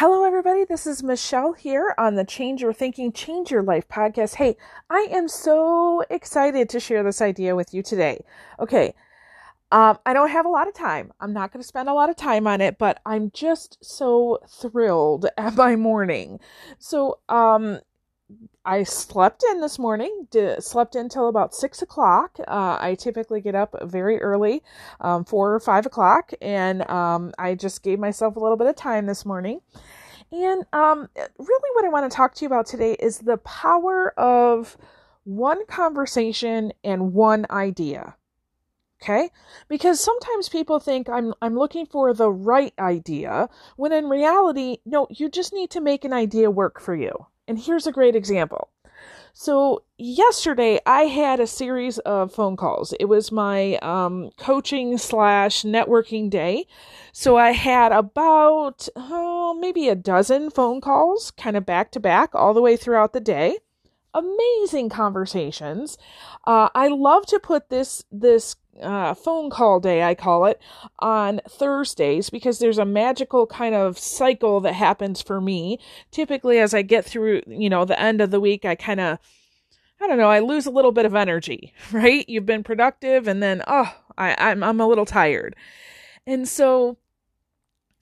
Hello, everybody. This is Michelle here on the Change Your Thinking, Change Your Life podcast. Hey, I am so excited to share this idea with you today. Okay. Um, I don't have a lot of time. I'm not going to spend a lot of time on it, but I'm just so thrilled at my morning. So, um, I slept in this morning, did, slept in until about six o'clock. Uh, I typically get up very early, um, four or five o'clock, and um, I just gave myself a little bit of time this morning. And um, really, what I want to talk to you about today is the power of one conversation and one idea. Okay? Because sometimes people think I'm I'm looking for the right idea when in reality, no, you just need to make an idea work for you. And here's a great example. So, yesterday I had a series of phone calls. It was my um, coaching slash networking day. So, I had about oh, maybe a dozen phone calls kind of back to back all the way throughout the day. Amazing conversations. Uh, I love to put this this uh, phone call day, I call it, on Thursdays because there's a magical kind of cycle that happens for me. Typically, as I get through, you know, the end of the week, I kind of, I don't know, I lose a little bit of energy, right? You've been productive and then, oh, I, I'm, I'm a little tired. And so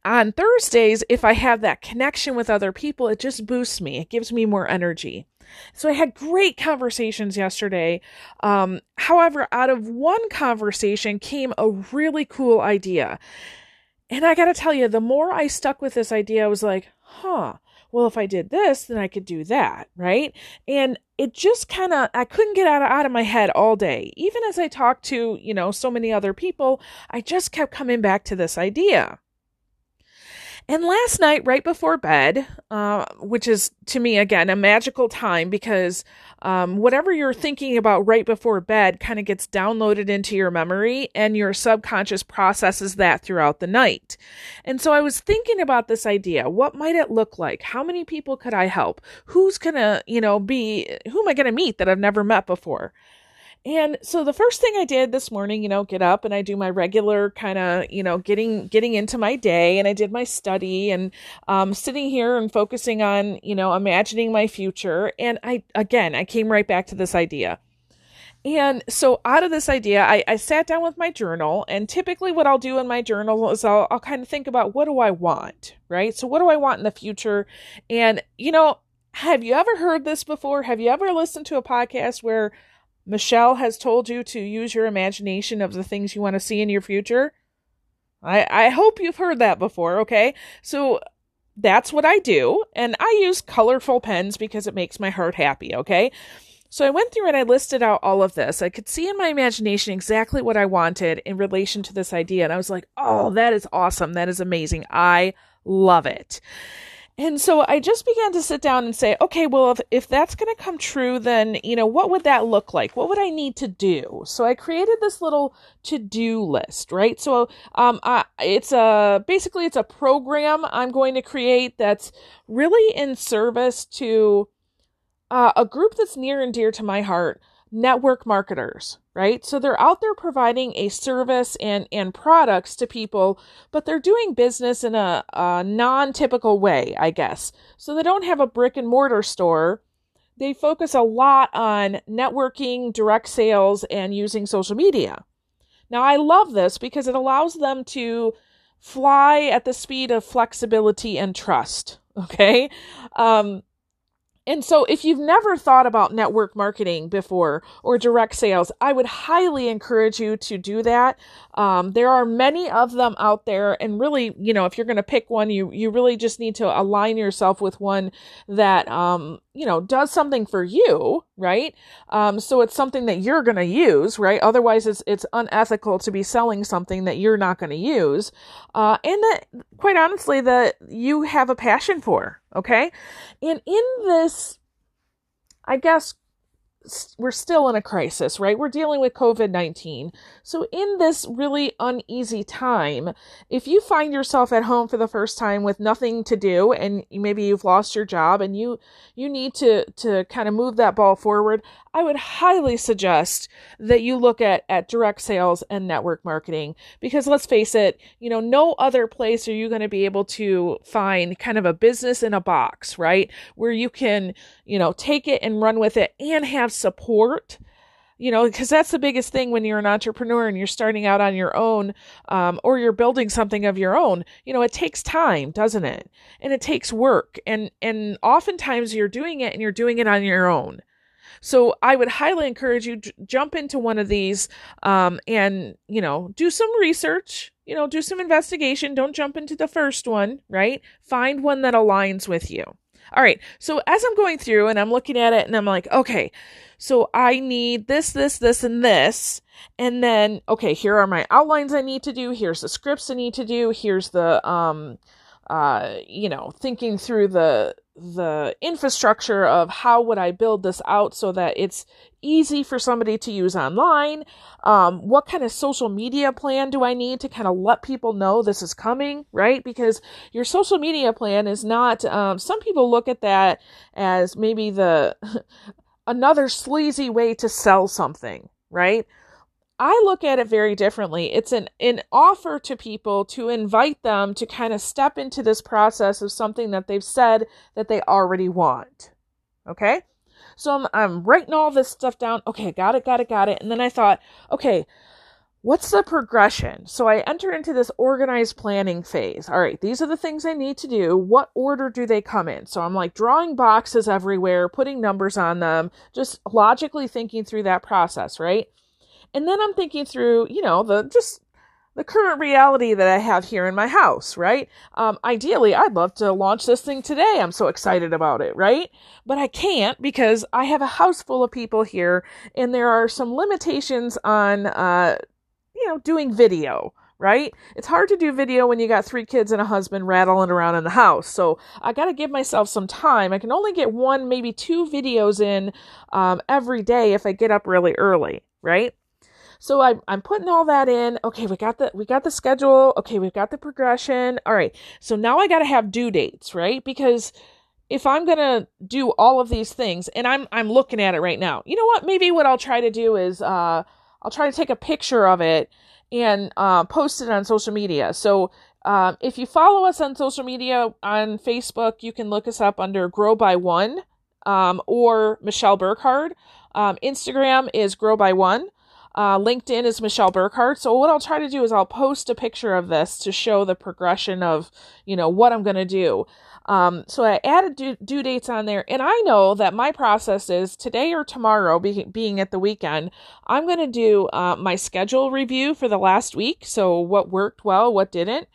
on Thursdays, if I have that connection with other people, it just boosts me. It gives me more energy. So I had great conversations yesterday. Um, however, out of one conversation came a really cool idea. And I got to tell you, the more I stuck with this idea, I was like, huh, well, if I did this, then I could do that, right? And it just kind of, I couldn't get out of, out of my head all day. Even as I talked to, you know, so many other people, I just kept coming back to this idea. And last night, right before bed, uh, which is to me, again, a magical time because um, whatever you're thinking about right before bed kind of gets downloaded into your memory and your subconscious processes that throughout the night. And so I was thinking about this idea. What might it look like? How many people could I help? Who's going to, you know, be, who am I going to meet that I've never met before? And so the first thing I did this morning, you know, get up and I do my regular kind of, you know, getting getting into my day and I did my study and um, sitting here and focusing on, you know, imagining my future. And I again, I came right back to this idea. And so out of this idea, I, I sat down with my journal and typically what I'll do in my journal is I'll, I'll kind of think about what do I want, right? So what do I want in the future? And, you know, have you ever heard this before? Have you ever listened to a podcast where Michelle has told you to use your imagination of the things you want to see in your future. I, I hope you've heard that before, okay? So that's what I do. And I use colorful pens because it makes my heart happy, okay? So I went through and I listed out all of this. I could see in my imagination exactly what I wanted in relation to this idea. And I was like, oh, that is awesome. That is amazing. I love it. And so I just began to sit down and say, okay, well, if, if that's going to come true, then, you know, what would that look like? What would I need to do? So I created this little to do list, right? So, um, I, it's a, basically it's a program I'm going to create that's really in service to, uh, a group that's near and dear to my heart network marketers, right? So they're out there providing a service and, and products to people, but they're doing business in a, a non typical way, I guess. So they don't have a brick and mortar store. They focus a lot on networking, direct sales, and using social media. Now, I love this because it allows them to fly at the speed of flexibility and trust. Okay. Um, and so, if you've never thought about network marketing before or direct sales, I would highly encourage you to do that. Um, there are many of them out there, and really, you know, if you're going to pick one, you you really just need to align yourself with one that um, you know does something for you, right? Um, so it's something that you're going to use, right? Otherwise, it's it's unethical to be selling something that you're not going to use, uh, and that, quite honestly, that you have a passion for. Okay. And in this, I guess, we're still in a crisis, right? We're dealing with COVID 19. So, in this really uneasy time, if you find yourself at home for the first time with nothing to do and maybe you've lost your job and you you need to to kind of move that ball forward, I would highly suggest that you look at at direct sales and network marketing because let's face it, you know, no other place are you going to be able to find kind of a business in a box, right? Where you can, you know, take it and run with it and have support you know because that's the biggest thing when you're an entrepreneur and you're starting out on your own um, or you're building something of your own. You know it takes time doesn't it? And it takes work. And and oftentimes you're doing it and you're doing it on your own. So i would highly encourage you to jump into one of these um, and you know do some research you know do some investigation. Don't jump into the first one right? Find one that aligns with you all right. So as I'm going through and I'm looking at it and I'm like, okay, so I need this, this, this, and this. And then, okay, here are my outlines I need to do. Here's the scripts I need to do. Here's the, um, uh, you know, thinking through the the infrastructure of how would I build this out so that it's easy for somebody to use online. Um, what kind of social media plan do I need to kind of let people know this is coming, right? Because your social media plan is not. Um, some people look at that as maybe the another sleazy way to sell something, right? I look at it very differently. It's an, an offer to people to invite them to kind of step into this process of something that they've said that they already want. Okay? So I'm, I'm writing all this stuff down. Okay, got it, got it, got it. And then I thought, okay, what's the progression? So I enter into this organized planning phase. All right, these are the things I need to do. What order do they come in? So I'm like drawing boxes everywhere, putting numbers on them, just logically thinking through that process, right? And then I'm thinking through, you know, the just the current reality that I have here in my house, right? Um, ideally, I'd love to launch this thing today. I'm so excited about it, right? But I can't because I have a house full of people here and there are some limitations on, uh, you know, doing video, right? It's hard to do video when you got three kids and a husband rattling around in the house. So I got to give myself some time. I can only get one, maybe two videos in um, every day if I get up really early, right? So I'm I'm putting all that in. Okay, we got the we got the schedule. Okay, we've got the progression. All right. So now I got to have due dates, right? Because if I'm gonna do all of these things, and I'm I'm looking at it right now. You know what? Maybe what I'll try to do is uh, I'll try to take a picture of it and uh, post it on social media. So um, if you follow us on social media on Facebook, you can look us up under Grow by One um, or Michelle Burkhardt. Um, Instagram is Grow by One. Uh, LinkedIn is Michelle Burkhardt. So what I'll try to do is I'll post a picture of this to show the progression of, you know, what I'm going to do. Um, so I added due, due, dates on there, and I know that my process is today or tomorrow, be, being at the weekend, I'm going to do uh, my schedule review for the last week. So what worked well, what didn't,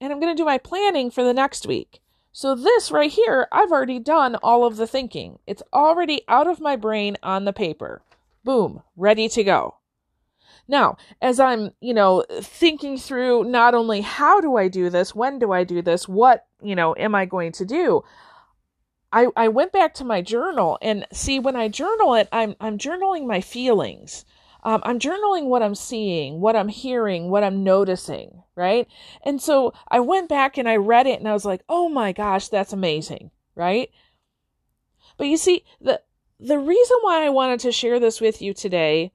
and I'm going to do my planning for the next week. So this right here, I've already done all of the thinking. It's already out of my brain on the paper. Boom, ready to go. Now, as I'm, you know, thinking through not only how do I do this, when do I do this, what, you know, am I going to do? I, I went back to my journal and see when I journal it, I'm, I'm journaling my feelings. Um, I'm journaling what I'm seeing, what I'm hearing, what I'm noticing, right? And so I went back and I read it and I was like, oh my gosh, that's amazing, right? But you see, the, the reason why I wanted to share this with you today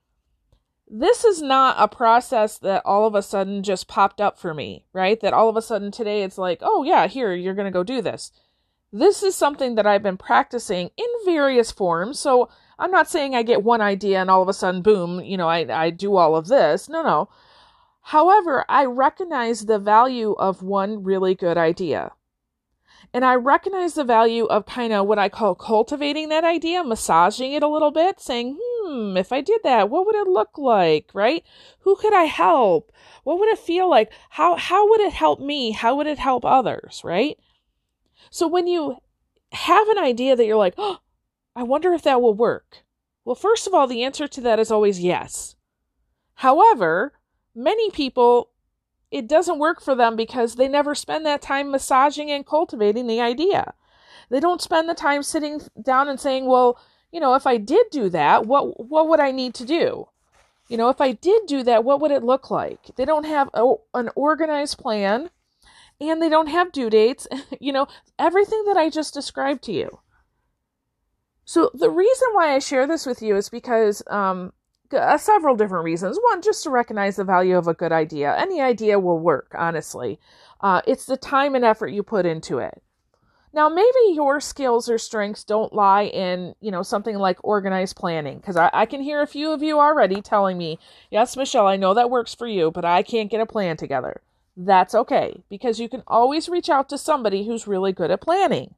this is not a process that all of a sudden just popped up for me, right? That all of a sudden today it's like, oh yeah, here, you're going to go do this. This is something that I've been practicing in various forms. So I'm not saying I get one idea and all of a sudden, boom, you know, I, I do all of this. No, no. However, I recognize the value of one really good idea. And I recognize the value of kind of what I call cultivating that idea, massaging it a little bit, saying, hmm, hmm, if I did that, what would it look like, right? Who could I help? What would it feel like? How, how would it help me? How would it help others, right? So when you have an idea that you're like, oh, I wonder if that will work. Well, first of all, the answer to that is always yes. However, many people, it doesn't work for them because they never spend that time massaging and cultivating the idea. They don't spend the time sitting down and saying, well, you know, if I did do that, what what would I need to do? You know, if I did do that, what would it look like? They don't have a, an organized plan and they don't have due dates, you know, everything that I just described to you. So the reason why I share this with you is because um, uh, several different reasons. One, just to recognize the value of a good idea. Any idea will work, honestly. Uh, it's the time and effort you put into it. Now, maybe your skills or strengths don't lie in, you know, something like organized planning, because I, I, can hear a few of you already telling me, yes, Michelle, I know that works for you, but I can't get a plan together. That's okay, because you can always reach out to somebody who's really good at planning.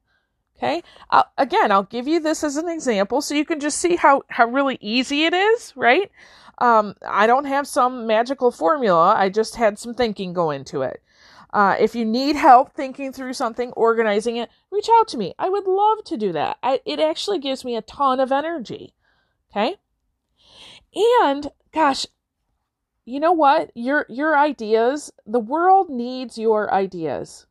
Okay. I'll, again, I'll give you this as an example so you can just see how, how really easy it is, right? Um, I don't have some magical formula. I just had some thinking go into it. Uh, if you need help thinking through something, organizing it, reach out to me. I would love to do that. I, it actually gives me a ton of energy. Okay. And gosh, you know what? Your your ideas, the world needs your ideas.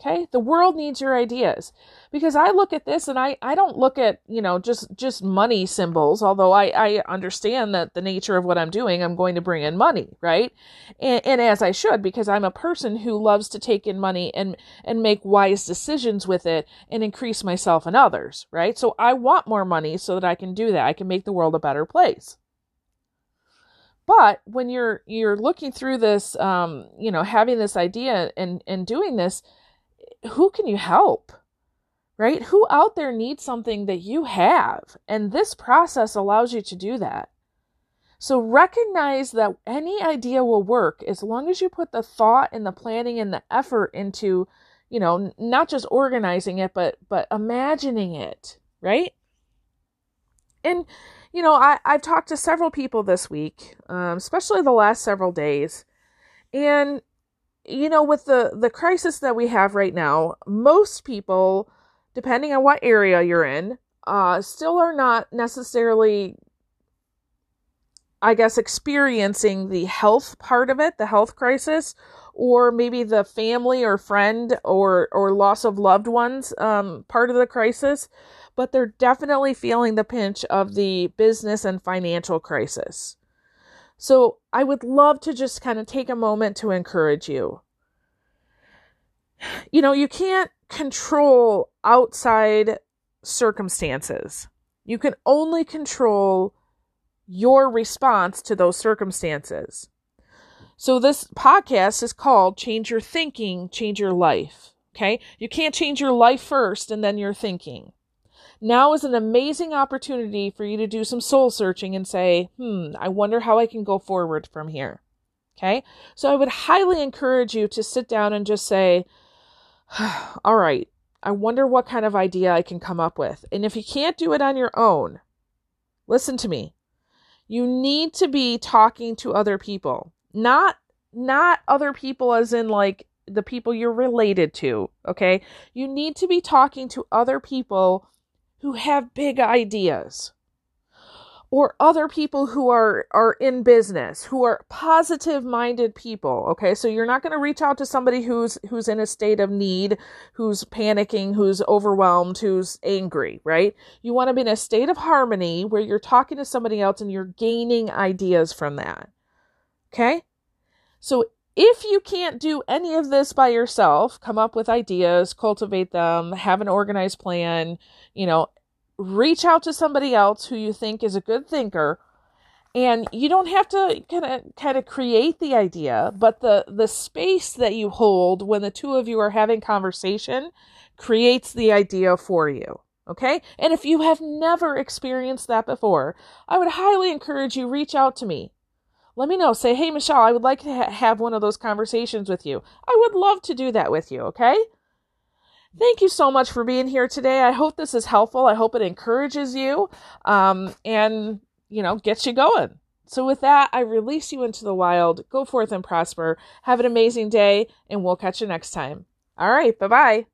Okay? The world needs your ideas. Because I look at this and I, I don't look at, you know, just, just money symbols, although I, I understand that the nature of what I'm doing, I'm going to bring in money, right? And, and as I should, because I'm a person who loves to take in money and, and make wise decisions with it and increase myself and others, right? So I want more money so that I can do that. I can make the world a better place but when you're you're looking through this um, you know having this idea and and doing this who can you help? Right? Who out there needs something that you have? And this process allows you to do that. So recognize that any idea will work as long as you put the thought and the planning and the effort into, you know, not just organizing it, but but imagining it, right? And you know, I I've talked to several people this week, um, especially the last several days, and you know, with the the crisis that we have right now, most people, depending on what area you're in, uh, still are not necessarily, I guess, experiencing the health part of it, the health crisis, or maybe the family or friend or or loss of loved ones um, part of the crisis, but they're definitely feeling the pinch of the business and financial crisis. So I would love to just kind of take a moment to encourage you. You know, you can't control outside circumstances. You can only control your response to those circumstances. So this podcast is called Change Your Thinking, Change Your Life. Okay? You can't change your life first and then your thinking. Now is an amazing opportunity for you to do some soul searching and say, hmm, I wonder how I can go forward from here. Okay. So I would highly encourage you to sit down and just say, all right, I wonder what kind of idea I can come up with. And if you can't do it on your own, listen to me. You need to be talking to other people, not not other people as in like the people you're related to, okay? You need to be talking to other people who have big ideas or other people who are are in business who are positive minded people okay? So you're not going to reach out to somebody who's who's in a state of need who's panicking who's overwhelmed who's angry right? You want to be in a state of harmony where you're talking to somebody else and you're gaining ideas from that okay? So if you can't do any of this by yourself, come up with ideas, cultivate them, have an organized plan, you know, reach out to somebody else who you think is a good thinker. And you don't have to kind of kind of create the idea but the the space that you hold when the two of you are having conversation creates the idea for you okay? And if you have never experienced that before i would highly encourage you reach out to me let me know. Say, hey, Michelle, I would like to ha- have one of those conversations with you. I would love to do that with you, okay? Thank you so much for being here today. I hope this is helpful. I hope it encourages you um, and, you know, gets you going. So, with that, I release you into the wild. Go forth and prosper. Have an amazing day, and we'll catch you next time. All right. Bye bye.